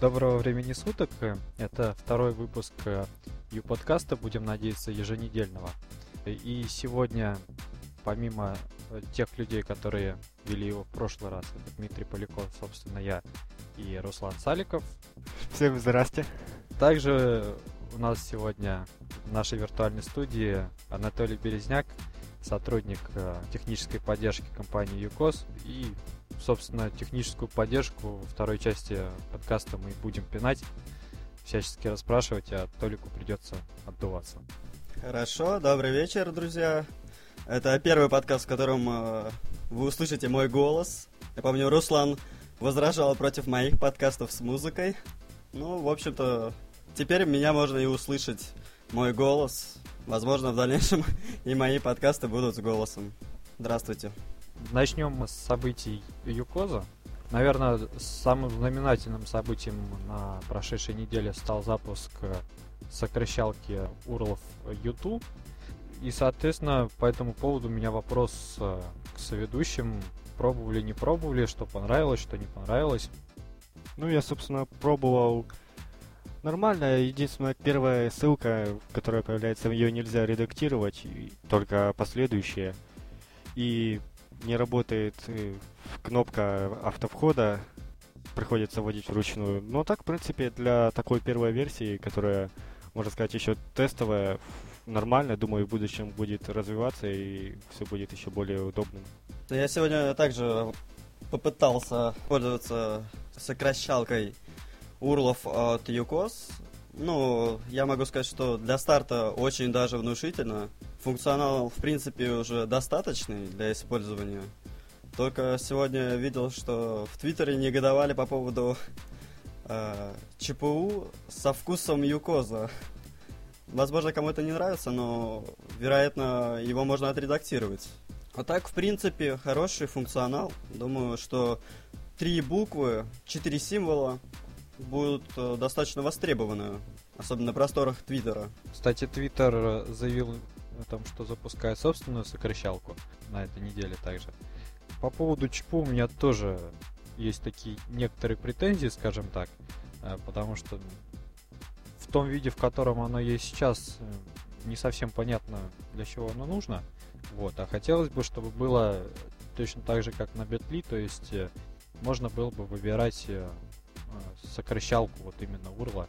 Доброго времени суток. Это второй выпуск Ю-подкаста, будем надеяться, еженедельного. И сегодня, помимо тех людей, которые вели его в прошлый раз, это Дмитрий Поляков, собственно, я и Руслан Саликов. Всем здрасте. Также у нас сегодня в нашей виртуальной студии Анатолий Березняк, сотрудник технической поддержки компании ЮКОС и собственно, техническую поддержку во второй части подкаста мы будем пинать, всячески расспрашивать, а Толику придется отдуваться. Хорошо, добрый вечер, друзья. Это первый подкаст, в котором э, вы услышите мой голос. Я помню, Руслан возражал против моих подкастов с музыкой. Ну, в общем-то, теперь меня можно и услышать мой голос. Возможно, в дальнейшем и мои подкасты будут с голосом. Здравствуйте. Начнем с событий Юкоза. Наверное, самым знаменательным событием на прошедшей неделе стал запуск сокращалки урлов YouTube. И, соответственно, по этому поводу у меня вопрос э, к соведущим. Пробовали, не пробовали, что понравилось, что не понравилось. Ну, я, собственно, пробовал нормально. Единственная первая ссылка, которая появляется, ее нельзя редактировать, только последующие. И не работает кнопка автовхода, приходится вводить вручную. Но так, в принципе, для такой первой версии, которая, можно сказать, еще тестовая, нормально, думаю, в будущем будет развиваться и все будет еще более удобным. Я сегодня также попытался пользоваться сокращалкой урлов от UCOS. Ну, я могу сказать, что для старта очень даже внушительно. Функционал, в принципе, уже достаточный для использования. Только сегодня видел, что в Твиттере негодовали по поводу э, ЧПУ со вкусом юкоза. Возможно, кому-то не нравится, но, вероятно, его можно отредактировать. А так, в принципе, хороший функционал. Думаю, что три буквы, четыре символа будут э, достаточно востребованы, особенно на просторах Твиттера. Кстати, Твиттер заявил о том, что запускает собственную сокращалку на этой неделе также. По поводу ЧПУ у меня тоже есть такие некоторые претензии, скажем так, э, потому что в том виде, в котором оно есть сейчас, э, не совсем понятно, для чего оно нужно. Вот. А хотелось бы, чтобы было точно так же, как на Bitly, то есть э, можно было бы выбирать сокращалку вот именно URL,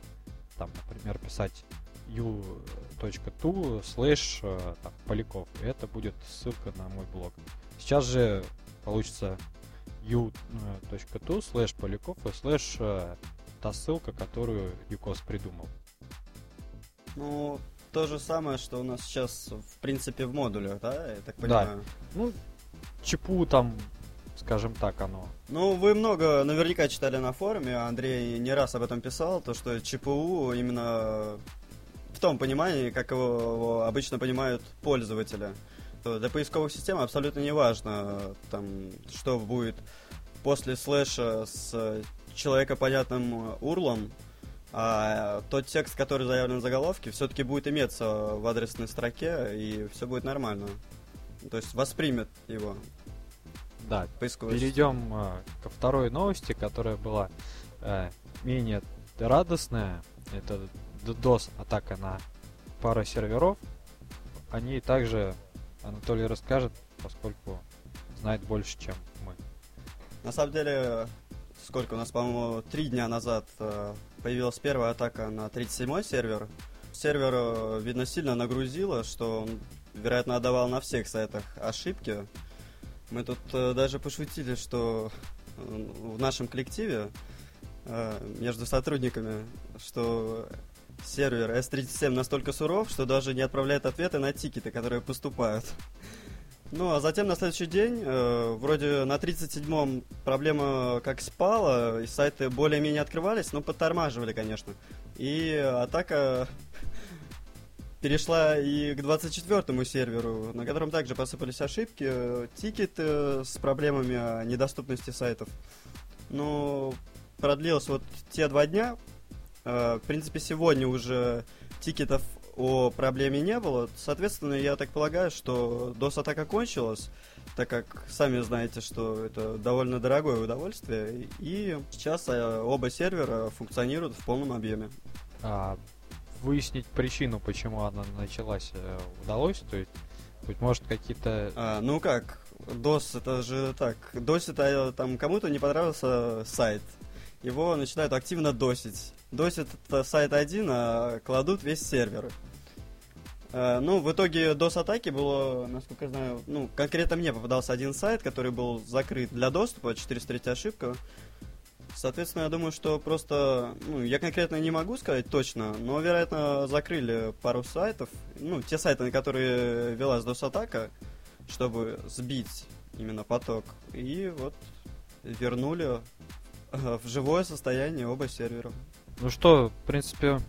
там, например, писать u.to слэш там, Поляков. И это будет ссылка на мой блог. Сейчас же получится u.to слэш Поляков и слэш э, та ссылка, которую uCoz придумал. Ну, то же самое, что у нас сейчас, в принципе, в модулях, да, я так понимаю? Да. Ну, ЧПУ там, скажем так, оно. Ну, вы много наверняка читали на форуме, Андрей не раз об этом писал, то, что ЧПУ именно в том понимании, как его, обычно понимают пользователи. То для поисковых систем абсолютно не важно, там, что будет после слэша с человекопонятным урлом, а тот текст, который заявлен в заголовке, все-таки будет иметься в адресной строке, и все будет нормально. То есть воспримет его. Да, перейдем э, ко второй новости, которая была э, менее радостная. Это DDoS-атака на пару серверов. О ней также Анатолий расскажет, поскольку знает больше, чем мы. На самом деле, сколько у нас, по-моему, три дня назад э, появилась первая атака на 37-й сервер. Сервер, э, видно, сильно нагрузило, что он, вероятно, отдавал на всех сайтах ошибки. Мы тут э, даже пошутили, что в нашем коллективе между сотрудниками, что сервер S37 настолько суров, что даже не отправляет ответы на тикеты, которые поступают. Ну, а затем на следующий день, э, вроде на 37-м проблема как спала, и сайты более-менее открывались, но подтормаживали, конечно. И атака перешла и к 24-му серверу, на котором также посыпались ошибки, тикеты с проблемами недоступности сайтов. Ну, продлилось вот те два дня, Э, в принципе, сегодня уже тикетов о проблеме не было. Соответственно, я так полагаю, что DOS-атака кончилась, так как сами знаете, что это довольно дорогое удовольствие. И сейчас э, оба сервера функционируют в полном объеме. А выяснить причину, почему она началась, э, удалось? То есть, быть может, какие-то... А, ну как, DOS это же так. DOS это э, там кому-то не понравился сайт. Его начинают активно досить. Досит это сайт один, а кладут весь сервер. А, ну, в итоге DOS-атаки было, насколько я знаю, ну, конкретно мне попадался один сайт, который был закрыт для доступа, 403 ошибка. Соответственно, я думаю, что просто, ну, я конкретно не могу сказать точно, но, вероятно, закрыли пару сайтов, ну, те сайты, на которые велась DOS-атака, чтобы сбить именно поток. И вот вернули э, в живое состояние оба сервера. Ну что, в принципе,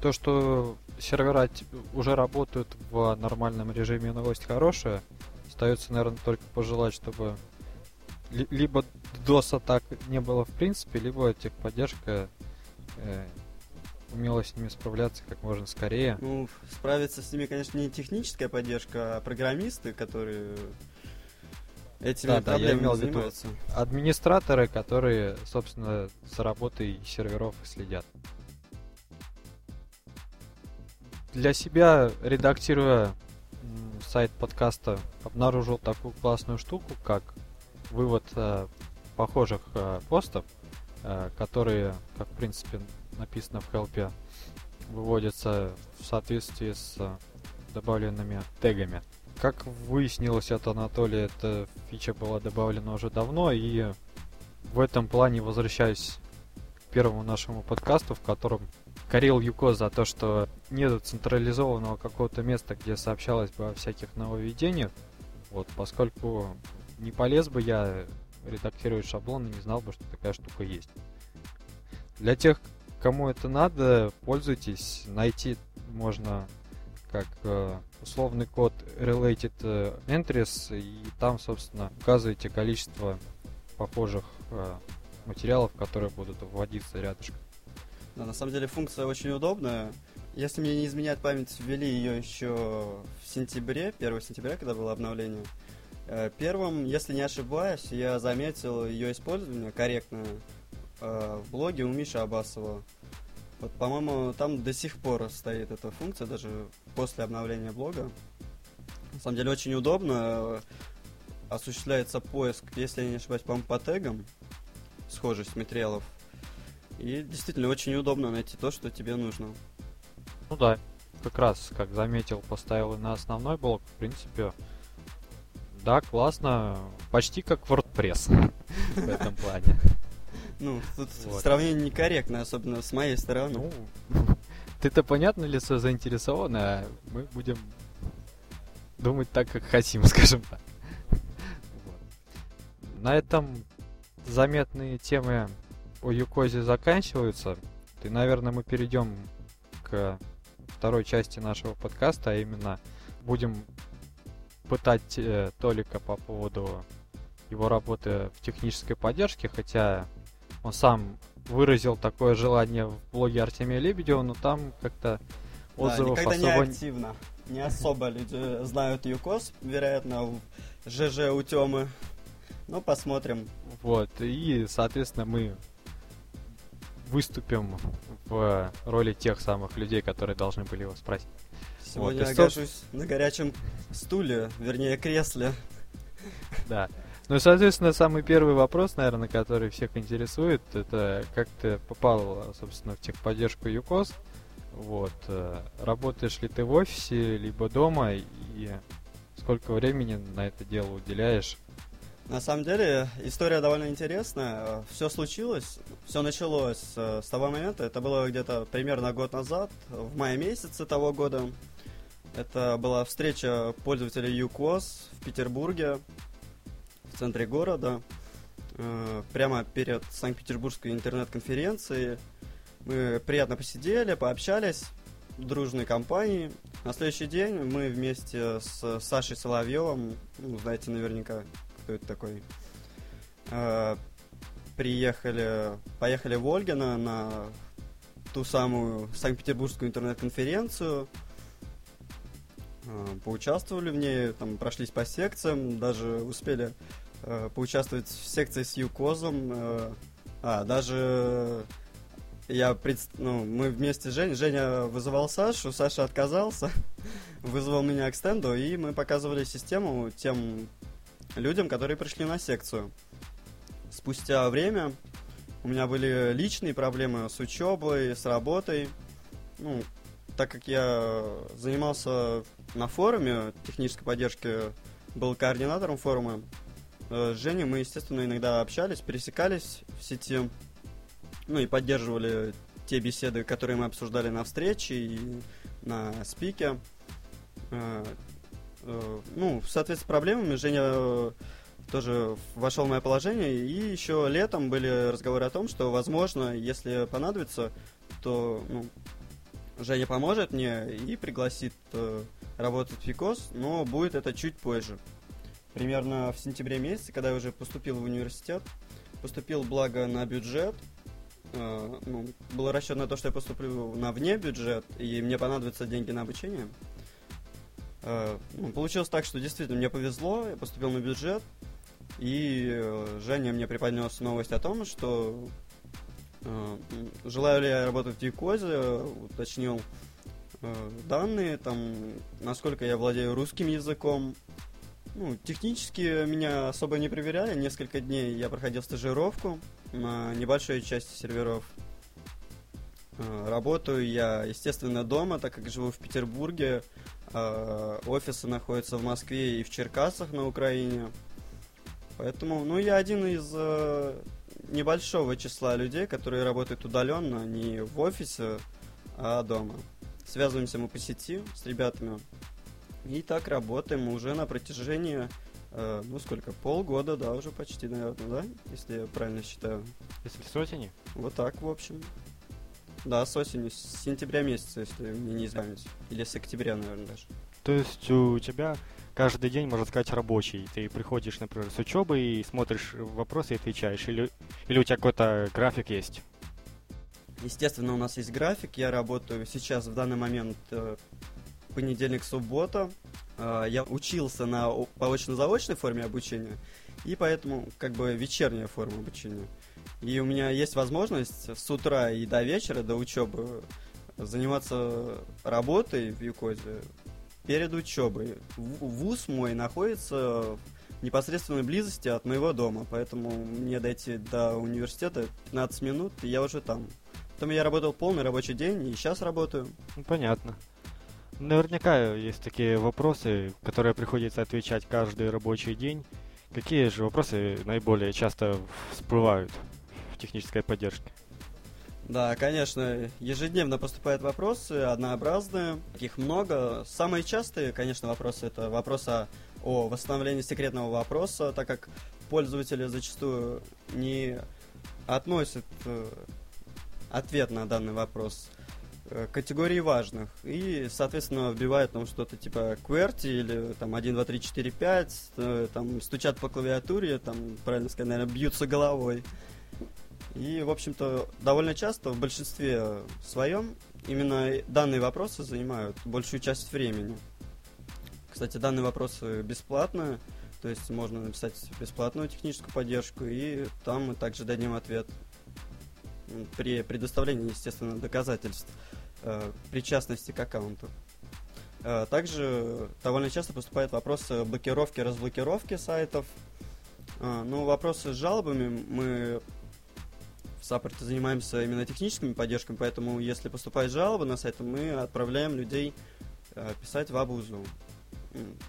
то, что сервера уже работают в нормальном режиме, новость хорошая. Остается, наверное, только пожелать, чтобы либо DOS атак не было в принципе, либо техподдержка э, умела с ними справляться как можно скорее. Ну, справиться с ними, конечно, не техническая поддержка, а программисты, которые этими да, проблемами да, я имел занимаются. Виду администраторы, которые, собственно, с работой серверов следят. Для себя, редактируя сайт подкаста, обнаружил такую классную штуку, как вывод э, похожих э, постов, э, которые, как в принципе написано в хелпе, выводятся в соответствии с добавленными тегами. Как выяснилось от Анатолия, эта фича была добавлена уже давно, и в этом плане возвращаюсь к первому нашему подкасту, в котором корил Юко за то, что нет централизованного какого-то места, где сообщалось бы о всяких нововведениях. Вот, поскольку не полез бы я редактировать шаблоны, не знал бы, что такая штука есть. Для тех, кому это надо, пользуйтесь. Найти можно как э, условный код related э, entries, и там, собственно, указываете количество похожих э, материалов, которые будут вводиться рядышком. Да, на самом деле функция очень удобная. Если мне не изменяет память, ввели ее еще в сентябре, 1 сентября, когда было обновление. Э, первым, если не ошибаюсь, я заметил ее использование корректное э, в блоге у Миши Абасова. Вот, по-моему, там до сих пор стоит эта функция, даже после обновления блога. На самом деле очень удобно. Осуществляется поиск, если я не ошибаюсь, по-моему, по тегам, схожесть материалов. И действительно очень удобно найти то, что тебе нужно. Ну да, как раз, как заметил, поставил на основной блок, в принципе, да, классно, почти как WordPress в этом плане. Ну, тут вот. сравнение некорректное, особенно с моей стороны. Ну, ты-то понятно лицо заинтересовано, а мы будем думать так, как хотим, скажем так. Вот. На этом заметные темы о Юкозе заканчиваются. И, наверное, мы перейдем к второй части нашего подкаста, а именно будем пытать э, Толика по поводу его работы в технической поддержке, хотя он сам выразил такое желание в блоге Артемия Лебедева, но там как-то отзывов да, особо... не активно. Не особо люди знают ЮКОС, вероятно, в ЖЖ у Тёмы. Ну, посмотрим. Вот, и, соответственно, мы выступим в роли тех самых людей, которые должны были его спросить. Сегодня вот, я окажусь на горячем стуле, вернее, кресле. Да. Ну, соответственно, самый первый вопрос, наверное, который всех интересует, это как ты попал, собственно, в техподдержку ЮКОС. Вот. Э, работаешь ли ты в офисе, либо дома, и сколько времени на это дело уделяешь? На самом деле, история довольно интересная. Все случилось, все началось э, с того момента, это было где-то примерно год назад, в мае месяце того года. Это была встреча пользователей ЮКОС в Петербурге, в центре города, э, прямо перед Санкт-Петербургской интернет-конференцией. Мы приятно посидели, пообщались в дружной компании. На следующий день мы вместе с Сашей Соловьевым, ну, знаете наверняка, кто это такой, э, приехали, поехали в Ольгино на ту самую Санкт-Петербургскую интернет-конференцию, поучаствовали в ней, там прошлись по секциям, даже успели поучаствовать в секции с Юкозом, а, даже я пред... ну, мы вместе с Женей, Женя вызывал Сашу, Саша отказался, вызвал меня к стенду, и мы показывали систему тем людям, которые пришли на секцию. Спустя время у меня были личные проблемы с учебой, с работой. Ну, так как я занимался на форуме технической поддержки, был координатором форума, э, с Женей мы, естественно, иногда общались, пересекались в сети, ну и поддерживали те беседы, которые мы обсуждали на встрече и на спике. Э, э, ну, в соответствии с проблемами, Женя тоже вошел в мое положение. И еще летом были разговоры о том, что, возможно, если понадобится, то ну, Женя поможет мне и пригласит э, работать в ФИКОС, но будет это чуть позже. Примерно в сентябре месяце, когда я уже поступил в университет, поступил, благо, на бюджет. Э, ну, был расчет на то, что я поступлю на вне бюджет, и мне понадобятся деньги на обучение. Э, ну, получилось так, что действительно мне повезло, я поступил на бюджет, и э, Женя мне преподнес новость о том, что желаю ли я работать в Якозе, уточнил э, данные, там, насколько я владею русским языком. Ну, технически меня особо не проверяли. Несколько дней я проходил стажировку на небольшой части серверов. Э, работаю я, естественно, дома, так как живу в Петербурге. Э, офисы находятся в Москве и в Черкасах на Украине. Поэтому, ну, я один из э, небольшого числа людей, которые работают удаленно, не в офисе, а дома. Связываемся мы по сети с ребятами. И так работаем уже на протяжении, э, ну сколько, полгода, да, уже почти, наверное, да? Если я правильно считаю. Если с осени? Вот так, в общем. Да, с осени, с сентября месяца, если мне не изменить. Или с октября, наверное, даже. То есть у тебя каждый день, можно сказать, рабочий. Ты приходишь, например, с учебы и смотришь вопросы и отвечаешь. Или, или у тебя какой-то график есть? Естественно, у нас есть график. Я работаю сейчас, в данный момент, э, понедельник, суббота. Э, я учился на очно-заочной форме обучения, и поэтому как бы вечерняя форма обучения. И у меня есть возможность с утра и до вечера, до учебы, заниматься работой в Юкозе, перед учебой. Вуз мой находится в непосредственной близости от моего дома, поэтому мне дойти до университета 15 минут, и я уже там. Потом я работал полный рабочий день, и сейчас работаю. Ну, понятно. Наверняка есть такие вопросы, которые приходится отвечать каждый рабочий день. Какие же вопросы наиболее часто всплывают в технической поддержке? Да, конечно, ежедневно поступают вопросы, однообразные, их много. Самые частые, конечно, вопросы это вопросы о восстановлении секретного вопроса, так как пользователи зачастую не относят э, ответ на данный вопрос э, категории важных и, соответственно, вбивают там что-то типа QWERTY или там 1, 2, 3, 4, 5, там стучат по клавиатуре, там, правильно сказать, наверное, бьются головой. И, в общем-то, довольно часто, в большинстве своем, именно данные вопросы занимают большую часть времени. Кстати, данные вопросы бесплатные, то есть можно написать бесплатную техническую поддержку, и там мы также дадим ответ при предоставлении, естественно, доказательств э, причастности к аккаунту. Э, также довольно часто поступают вопросы блокировки, разблокировки сайтов. Э, ну, вопросы с жалобами мы в саппорте занимаемся именно техническими поддержками, поэтому если поступает жалоба на сайт, мы отправляем людей э, писать в Абузу.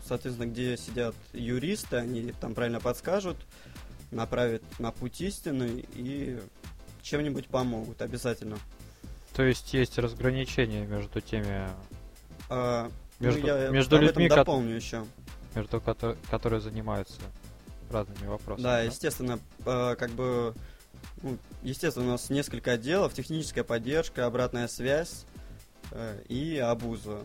Соответственно, где сидят юристы, они там правильно подскажут, направят на путь истины и чем-нибудь помогут обязательно. То есть есть разграничение между теми... А, между ну, я между людьми, дополню еще. Между которые занимаются разными вопросами. Да, да? естественно, э, как бы ну, естественно, у нас несколько отделов, техническая поддержка, обратная связь э, и абуза.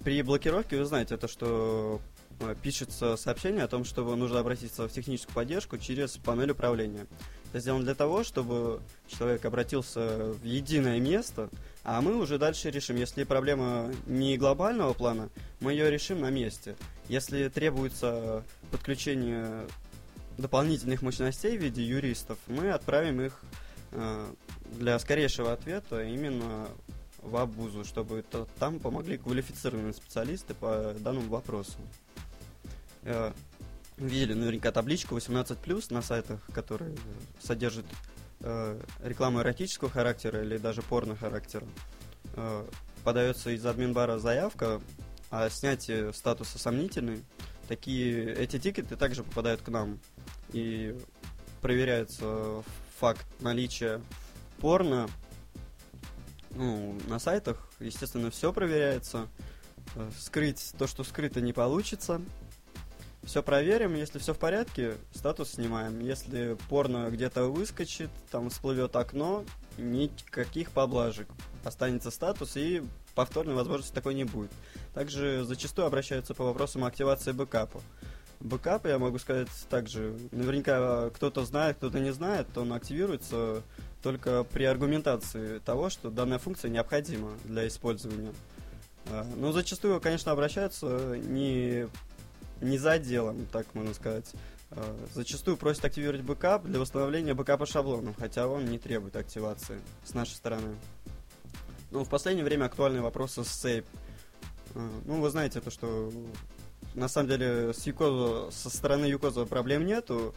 При блокировке, вы знаете, это что э, пишется сообщение о том, что нужно обратиться в техническую поддержку через панель управления. Это сделано для того, чтобы человек обратился в единое место, а мы уже дальше решим. Если проблема не глобального плана, мы ее решим на месте. Если требуется подключение дополнительных мощностей в виде юристов, мы отправим их э, для скорейшего ответа именно в Абузу, чтобы то, там помогли квалифицированные специалисты по данному вопросу. Э, видели наверняка табличку 18+, на сайтах, которые содержат э, рекламу эротического характера или даже порно характера. Э, подается из админбара заявка о снятии статуса сомнительный. Такие, эти тикеты также попадают к нам. И проверяется факт наличия порно ну, на сайтах, естественно, все проверяется. Э, скрыть то, что скрыто, не получится. Все проверим, если все в порядке, статус снимаем. Если порно где-то выскочит, там всплывет окно, никаких поблажек. Останется статус и повторной возможности такой не будет. Также зачастую обращаются по вопросам активации бэкапа. Бэкап, я могу сказать также, наверняка кто-то знает, кто-то не знает, он активируется только при аргументации того, что данная функция необходима для использования. А, но зачастую, конечно, обращаются не, не за делом, так можно сказать. А, зачастую просят активировать бэкап для восстановления бэкапа шаблоном, хотя он не требует активации с нашей стороны. Ну, в последнее время актуальны вопросы с Sape. А, ну, вы знаете то, что на самом деле с Юкозо, со стороны Юкоза проблем нету.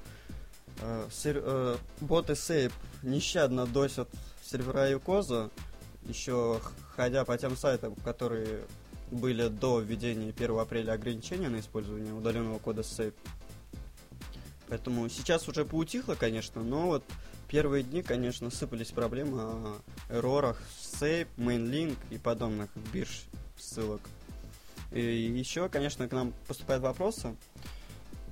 Э, сер, э, боты Сейп нещадно досят сервера Юкоза, еще ходя по тем сайтам, которые были до введения 1 апреля ограничения на использование удаленного кода Сейп. Поэтому сейчас уже поутихло, конечно, но вот первые дни, конечно, сыпались проблемы о эрорах Сейп, Mainlink и подобных бирж ссылок. И еще, конечно, к нам поступают вопросы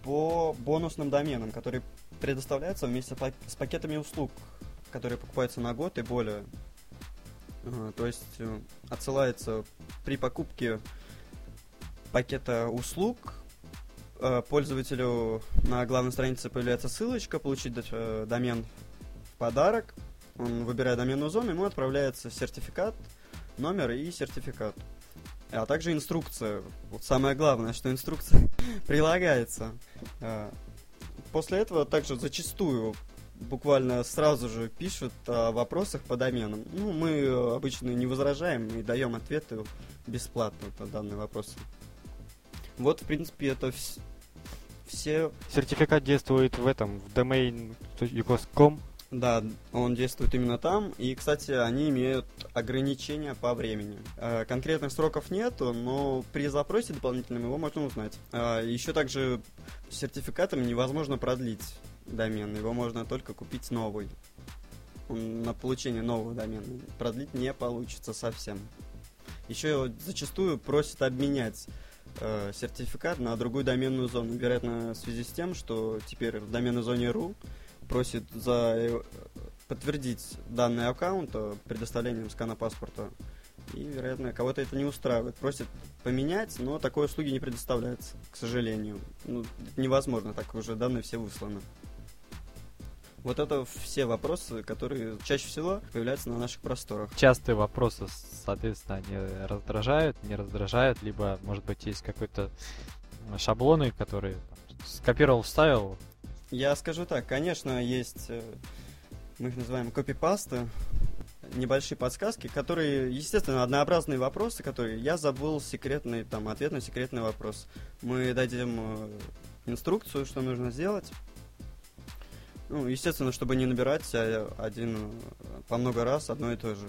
по бонусным доменам, которые предоставляются вместе с пакетами услуг, которые покупаются на год и более. То есть э, отсылается при покупке пакета услуг э, пользователю на главной странице появляется ссылочка получить э, домен подарок. Он выбирает доменную зону, ему отправляется сертификат, номер и сертификат а также инструкция. Вот самое главное, что инструкция прилагается. А, после этого также зачастую буквально сразу же пишут о вопросах по доменам. Ну, мы обычно не возражаем и даем ответы бесплатно по данным вопросам. Вот, в принципе, это вс- все... Сертификат действует в этом, в domain.com да, он действует именно там. И, кстати, они имеют ограничения по времени. Э, конкретных сроков нету, но при запросе дополнительном его можно узнать. Э, еще также сертификатом невозможно продлить домен. Его можно только купить новый. На получение нового домена продлить не получится совсем. Еще зачастую просят обменять э, сертификат на другую доменную зону. Вероятно, в связи с тем, что теперь в доменной зоне RU просит за э, подтвердить данные аккаунта предоставлением скана паспорта. И, вероятно, кого-то это не устраивает. Просит поменять, но такой услуги не предоставляется, к сожалению. Ну, невозможно, так уже данные все высланы. Вот это все вопросы, которые чаще всего появляются на наших просторах. Частые вопросы, соответственно, они раздражают, не раздражают, либо, может быть, есть какой-то шаблоны, которые скопировал, вставил, я скажу так, конечно, есть, э, мы их называем копипасты, небольшие подсказки, которые, естественно, однообразные вопросы, которые я забыл секретный, там, ответ на секретный вопрос. Мы дадим э, инструкцию, что нужно сделать. Ну, естественно, чтобы не набирать а один э, по много раз одно и то же.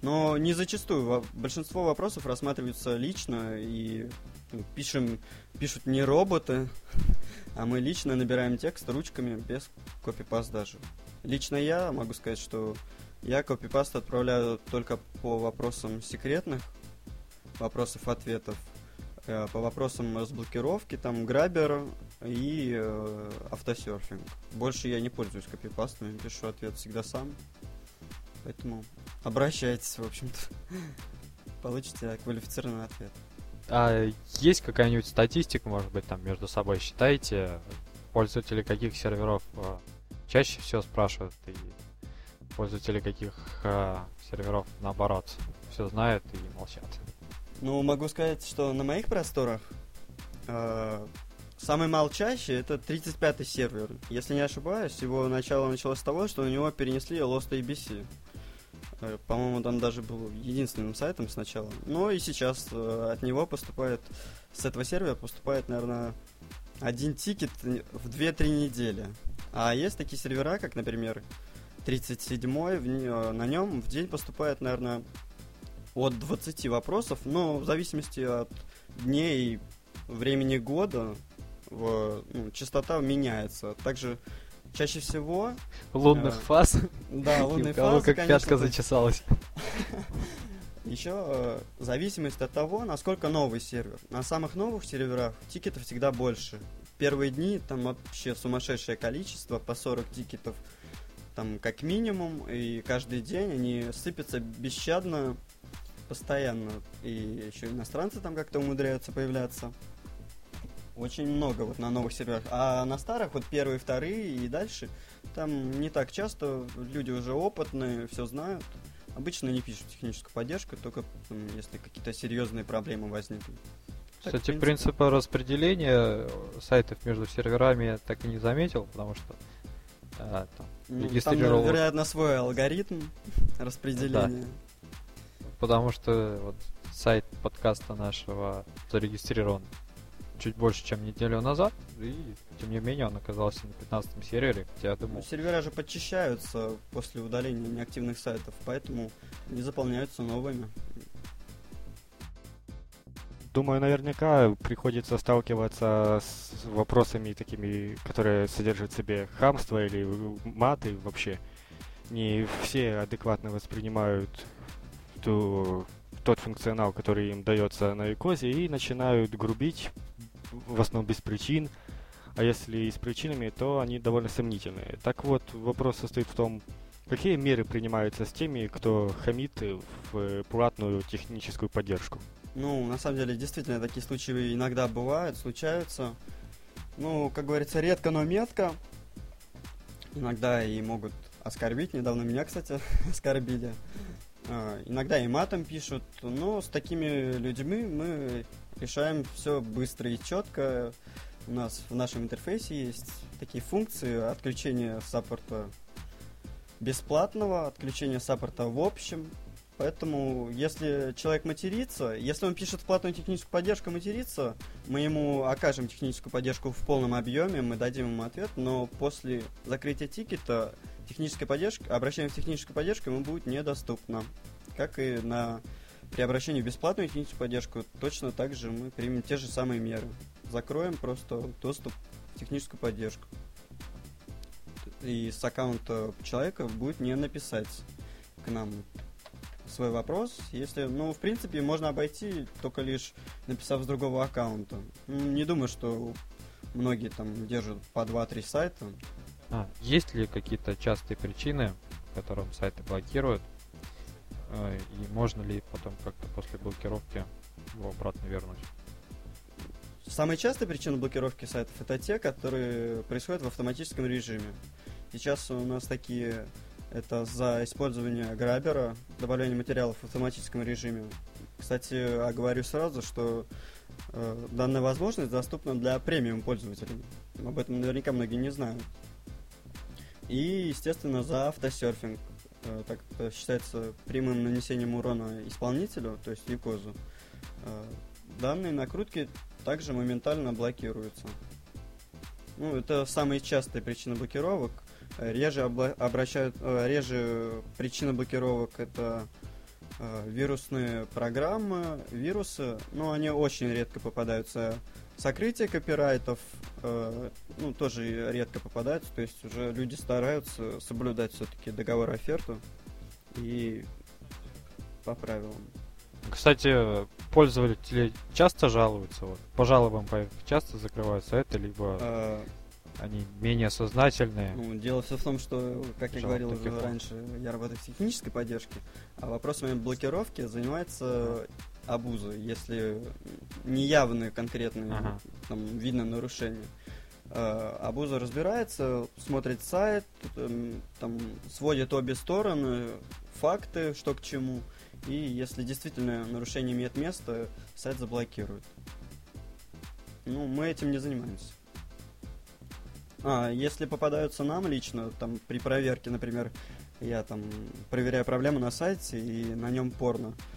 Но не зачастую. Большинство вопросов рассматриваются лично и ну, пишем, пишут не роботы, а мы лично набираем текст ручками без копипаст даже. Лично я могу сказать, что я копипаст отправляю только по вопросам секретных вопросов-ответов, э, по вопросам разблокировки, там, грабер и э, автосерфинг. Больше я не пользуюсь копипастами, пишу ответ всегда сам. Поэтому обращайтесь, в общем-то. Получите квалифицированный ответ. А есть какая-нибудь статистика, может быть, там между собой считаете, пользователи каких серверов э, чаще всего спрашивают, и пользователи каких э, серверов, наоборот, все знают и молчат. Ну, могу сказать, что на моих просторах э, самый молчащий это 35-й сервер. Если не ошибаюсь, его начало началось с того, что на него перенесли Lost ABC. Э, по-моему, там даже был единственным сайтом сначала. Но и сейчас э, от него поступает, с этого сервера поступает, наверное, один тикет в 2-3 недели. А есть такие сервера, как, например, 37-й, э, на нем в день поступает, наверное, от 20 вопросов, но в зависимости от дней, времени года, в, ну, частота меняется. Также чаще всего... Лунных э, фаз? Да, лунные фазы, как конечно, пятка зачесалась. Еще э, зависимость от того, насколько новый сервер. На самых новых серверах тикетов всегда больше. Первые дни там вообще сумасшедшее количество, по 40 тикетов там как минимум, и каждый день они сыпятся бесщадно, постоянно. И еще иностранцы там как-то умудряются появляться. Очень много вот на новых серверах. А на старых, вот первые, вторые и дальше, там не так часто, люди уже опытные, все знают. Обычно не пишут техническую поддержку, только если какие-то серьезные проблемы возникнут. Так, Кстати, принципа распределения сайтов между серверами я так и не заметил, потому что а, там, ну, регистрировал... Там, вероятно, свой алгоритм распределения. Да. Потому что вот сайт подкаста нашего зарегистрирован чуть больше, чем неделю назад, и тем не менее он оказался на 15 сервере, хотя я думал... Ну, сервера же подчищаются после удаления неактивных сайтов, поэтому не заполняются новыми. Думаю, наверняка приходится сталкиваться с вопросами такими, которые содержат в себе хамство или маты вообще. Не все адекватно воспринимают ту, тот функционал, который им дается на икозе, и начинают грубить, в основном без причин. А если и с причинами, то они довольно сомнительные. Так вот, вопрос состоит в том, какие меры принимаются с теми, кто хамит в платную техническую поддержку. Ну, на самом деле, действительно, такие случаи иногда бывают, случаются. Ну, как говорится, редко, но метко. Иногда и могут оскорбить. Недавно меня, кстати, оскорбили. А, иногда и матом пишут. Но с такими людьми мы решаем все быстро и четко. У нас в нашем интерфейсе есть такие функции отключения саппорта бесплатного, отключения саппорта в общем, Поэтому, если человек матерится, если он пишет платную техническую поддержку, матерится, мы ему окажем техническую поддержку в полном объеме, мы дадим ему ответ, но после закрытия тикета техническая поддержка, обращение в техническую поддержку ему будет недоступно. Как и на при обращении в бесплатную техническую поддержку, точно так же мы примем те же самые меры. Закроем просто доступ в техническую поддержку. И с аккаунта человека будет не написать к нам свой вопрос, если, ну, в принципе, можно обойти, только лишь написав с другого аккаунта. Ну, не думаю, что многие там держат по 2-3 сайта. А, есть ли какие-то частые причины, которым сайты блокируют? А, и можно ли потом как-то после блокировки его обратно вернуть? Самые частые причины блокировки сайтов это те, которые происходят в автоматическом режиме. Сейчас у нас такие это за использование грабера, добавление материалов в автоматическом режиме. Кстати, оговорю сразу, что э, данная возможность доступна для премиум пользователей. Об этом наверняка многие не знают. И, естественно, за автосерфинг. Э, так это считается прямым нанесением урона исполнителю, то есть юкозу. Э, данные накрутки также моментально блокируются. Ну, это самые частые причины блокировок. Реже обращают, э, реже причина блокировок это э, вирусные программы, вирусы, но они очень редко попадаются. Сокрытие копирайтов, э, ну, тоже редко попадаются, то есть уже люди стараются соблюдать все-таки договор оферту и по правилам. Кстати, пользователи часто жалуются, вот, по жалобам часто закрывают сайты, либо... А, они менее сознательные. Ну, дело все в том, что, как я говорил уже раньше, я работаю в технической поддержке, а вопросами блокировки занимается Абуза, если неявные конкретные, ага. там, видно нарушения. Э, Абуза разбирается, смотрит сайт, эм, там, сводит обе стороны, факты, что к чему. И если действительно нарушение имеет место, сайт заблокирует. Ну, мы этим не занимаемся. А, если попадаются нам лично, там, при проверке, например, я там проверяю проблему на сайте и на нем порно, Э,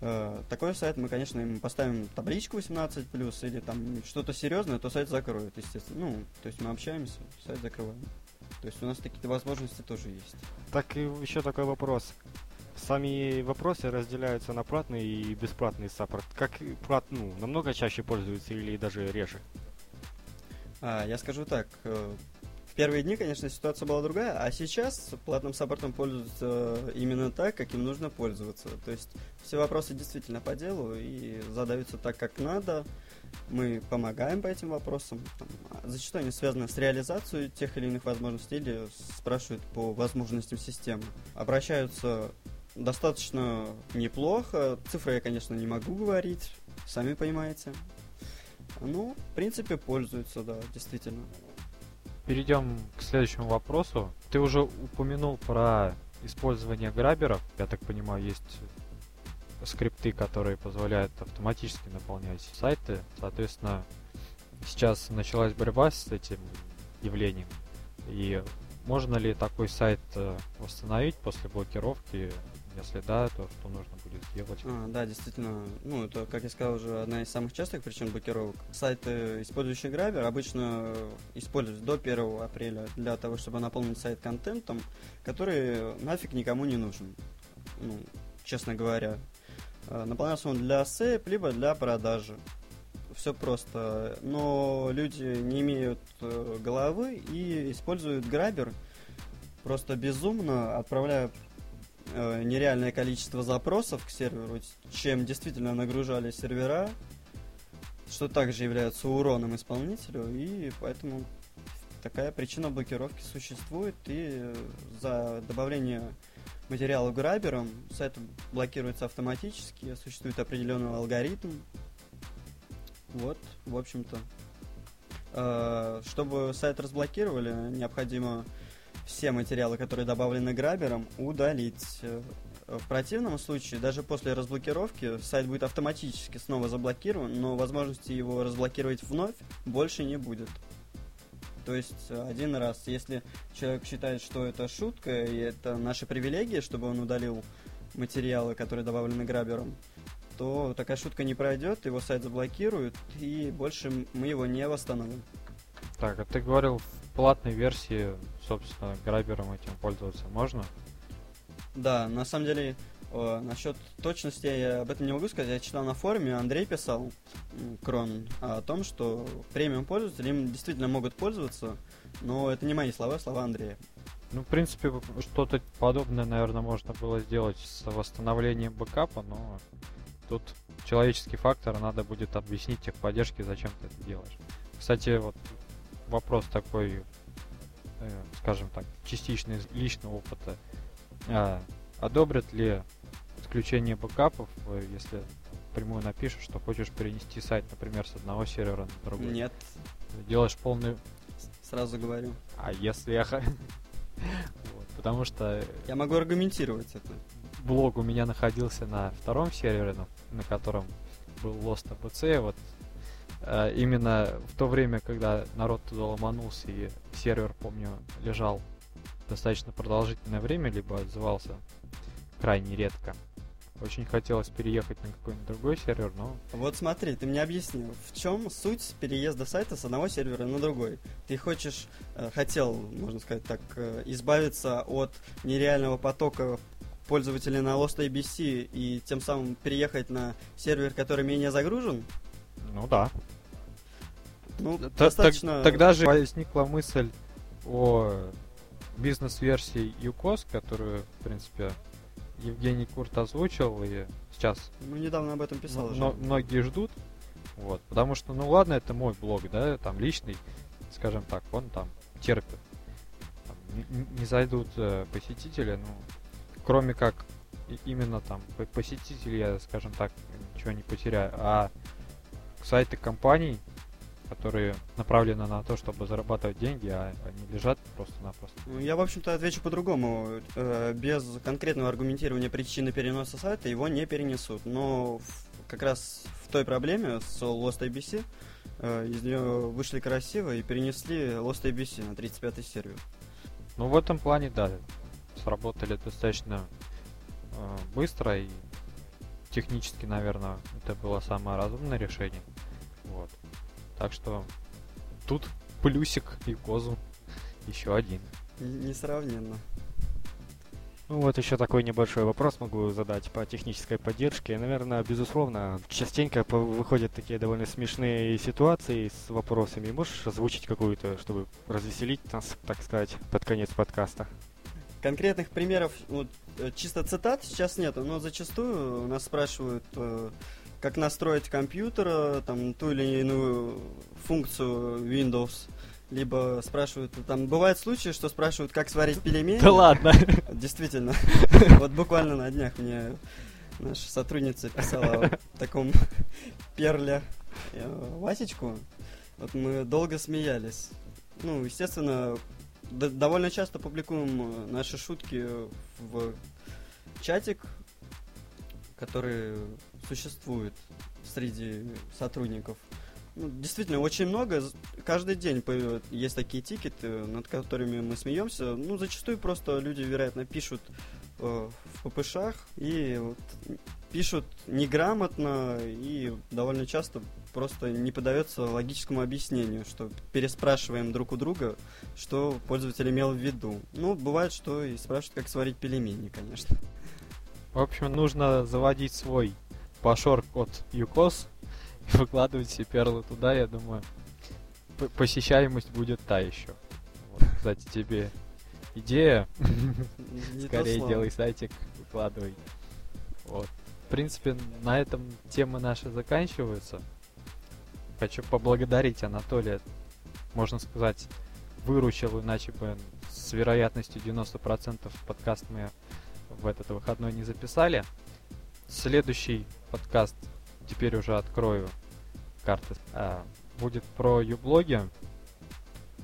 такой сайт мы, конечно, им поставим табличку 18+, или там что-то серьезное, то сайт закроют, естественно. Ну, то есть мы общаемся, сайт закрываем. То есть у нас такие возможности тоже есть. Так и еще такой вопрос. Сами вопросы разделяются на платный и бесплатный саппорт. Как плат, ну, намного чаще пользуются или даже реже? А, я скажу так, э, первые дни, конечно, ситуация была другая, а сейчас платным саппортом пользуются именно так, как им нужно пользоваться. То есть все вопросы действительно по делу и задаются так, как надо. Мы помогаем по этим вопросам. Там, а зачастую они связаны с реализацией тех или иных возможностей или спрашивают по возможностям системы. Обращаются достаточно неплохо. Цифры я, конечно, не могу говорить, сами понимаете. Ну, в принципе, пользуются, да, действительно перейдем к следующему вопросу. Ты уже упомянул про использование граберов. Я так понимаю, есть скрипты, которые позволяют автоматически наполнять сайты. Соответственно, сейчас началась борьба с этим явлением. И можно ли такой сайт э, восстановить после блокировки если да, то что нужно будет сделать? А, да, действительно. Ну, это, как я сказал, уже одна из самых частых причин блокировок. Сайты, использующие Грабер, обычно используют до 1 апреля для того, чтобы наполнить сайт контентом, который нафиг никому не нужен. Ну, честно говоря. А, наполнялся он для SEP, либо для продажи. Все просто. Но люди не имеют э, головы и используют грабер просто безумно, отправляя э, нереальное количество запросов к серверу, чем действительно нагружали сервера, что также является уроном исполнителю, и поэтому такая причина блокировки существует, и за добавление материала грабером сайт блокируется автоматически, существует определенный алгоритм. Вот, в общем-то. Э, чтобы сайт разблокировали, необходимо все материалы, которые добавлены грабером, удалить. В противном случае, даже после разблокировки, сайт будет автоматически снова заблокирован, но возможности его разблокировать вновь больше не будет. То есть один раз, если человек считает, что это шутка и это наша привилегия, чтобы он удалил материалы, которые добавлены грабером, то такая шутка не пройдет, его сайт заблокируют, и больше мы его не восстановим. Так, а ты говорил, в платной версии собственно, грабером этим пользоваться можно? Да, на самом деле, о, насчет точности я об этом не могу сказать. Я читал на форуме, Андрей писал, Крон, о том, что премиум пользователи им действительно могут пользоваться, но это не мои слова, слова Андрея. Ну, в принципе, что-то подобное, наверное, можно было сделать с восстановлением бэкапа, но тут человеческий фактор, надо будет объяснить техподдержке, зачем ты это делаешь. Кстати, вот вопрос такой Э, скажем так, частично из личного опыта, а, одобрят ли подключение бэкапов, э, если прямую напишешь, что хочешь перенести сайт, например, с одного сервера на другой? Нет. Делаешь полный... Сразу говорю. А если я... вот, потому что... Я могу аргументировать это. Блог у меня находился на втором сервере, на, на котором был Lost ABC, вот Э, именно в то время, когда народ туда ломанулся и сервер, помню, лежал достаточно продолжительное время, либо отзывался крайне редко. Очень хотелось переехать на какой-нибудь другой сервер, но... Вот смотри, ты мне объяснил, в чем суть переезда сайта с одного сервера на другой. Ты хочешь, э, хотел, можно сказать так, э, избавиться от нереального потока пользователей на Lost ABC и тем самым переехать на сервер, который менее загружен? Ну да. Ну, Т достаточно... Тогда же возникла мысль о бизнес-версии UCOS, которую, в принципе, Евгений Курт озвучил, и сейчас... Ну, недавно об этом писал но, Многие ждут, вот, потому что, ну ладно, это мой блог, да, там личный, скажем так, он там терпит. Там, не, не зайдут э, посетители, ну, кроме как именно там посетители, я, скажем так, ничего не потеряю, а сайты компаний которые направлены на то, чтобы зарабатывать деньги, а они лежат просто-напросто. Ну, Я, в общем-то, отвечу по-другому. Э, Без конкретного аргументирования причины переноса сайта его не перенесут. Но как раз в той проблеме с Lost ABC э, из нее вышли красиво и перенесли Lost ABC на 35-й сервер. Ну, в этом плане, да, сработали достаточно э, быстро и технически, наверное, это было самое разумное решение. Вот. Так что тут плюсик и козу еще один. Несравненно. Ну вот еще такой небольшой вопрос могу задать по технической поддержке. Наверное, безусловно, частенько выходят такие довольно смешные ситуации с вопросами. Можешь озвучить какую-то, чтобы развеселить нас, так сказать, под конец подкаста? Конкретных примеров, вот, э, чисто цитат сейчас нету, но зачастую нас спрашивают, э, как настроить компьютер, э, там, ту или иную функцию Windows, либо спрашивают, там, бывают случаи, что спрашивают, как сварить пельмени. Да ладно! Действительно. Вот буквально на днях мне наша сотрудница писала о таком перле Васечку. Вот мы долго смеялись. Ну, естественно, довольно часто публикуем э, наши шутки в чатик, который существует среди сотрудников. Ну, действительно, очень много. Каждый день есть такие тикеты, над которыми мы смеемся. Ну, зачастую просто люди, вероятно, пишут э, в ППШах и вот пишут неграмотно и довольно часто просто не подается логическому объяснению, что переспрашиваем друг у друга, что пользователь имел в виду. Ну, бывает, что и спрашивают, как сварить пельмени, конечно. В общем, нужно заводить свой пошорк от ЮКОС и выкладывать все перлы туда, я думаю. Посещаемость будет та еще. Вот, кстати, тебе идея. Скорее делай сайтик, выкладывай. Вот. В принципе, на этом темы наши заканчиваются. Хочу поблагодарить Анатолия. Можно сказать, выручил, иначе бы с вероятностью 90% подкаст мы в этот выходной не записали. Следующий подкаст, теперь уже открою карты, а, будет про юблоги.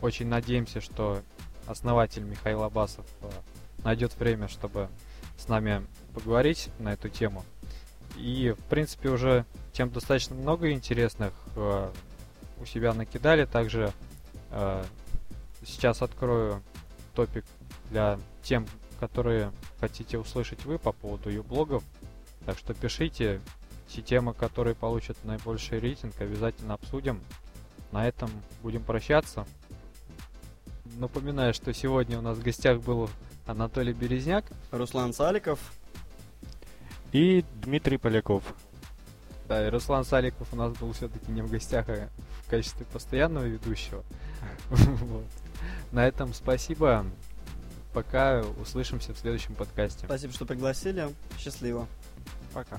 Очень надеемся, что основатель Михаил Абасов а, найдет время, чтобы с нами поговорить на эту тему. И, в принципе, уже тем достаточно много интересных э, у себя накидали. Также э, сейчас открою топик для тем, которые хотите услышать вы по поводу юблогов. Так что пишите те темы, которые получат наибольший рейтинг, обязательно обсудим. На этом будем прощаться. Напоминаю, что сегодня у нас в гостях был Анатолий Березняк. Руслан Саликов. И Дмитрий Поляков. Да, и Руслан Саликов у нас был все-таки не в гостях, а в качестве постоянного ведущего. Вот. На этом спасибо. Пока услышимся в следующем подкасте. Спасибо, что пригласили. Счастливо. Пока.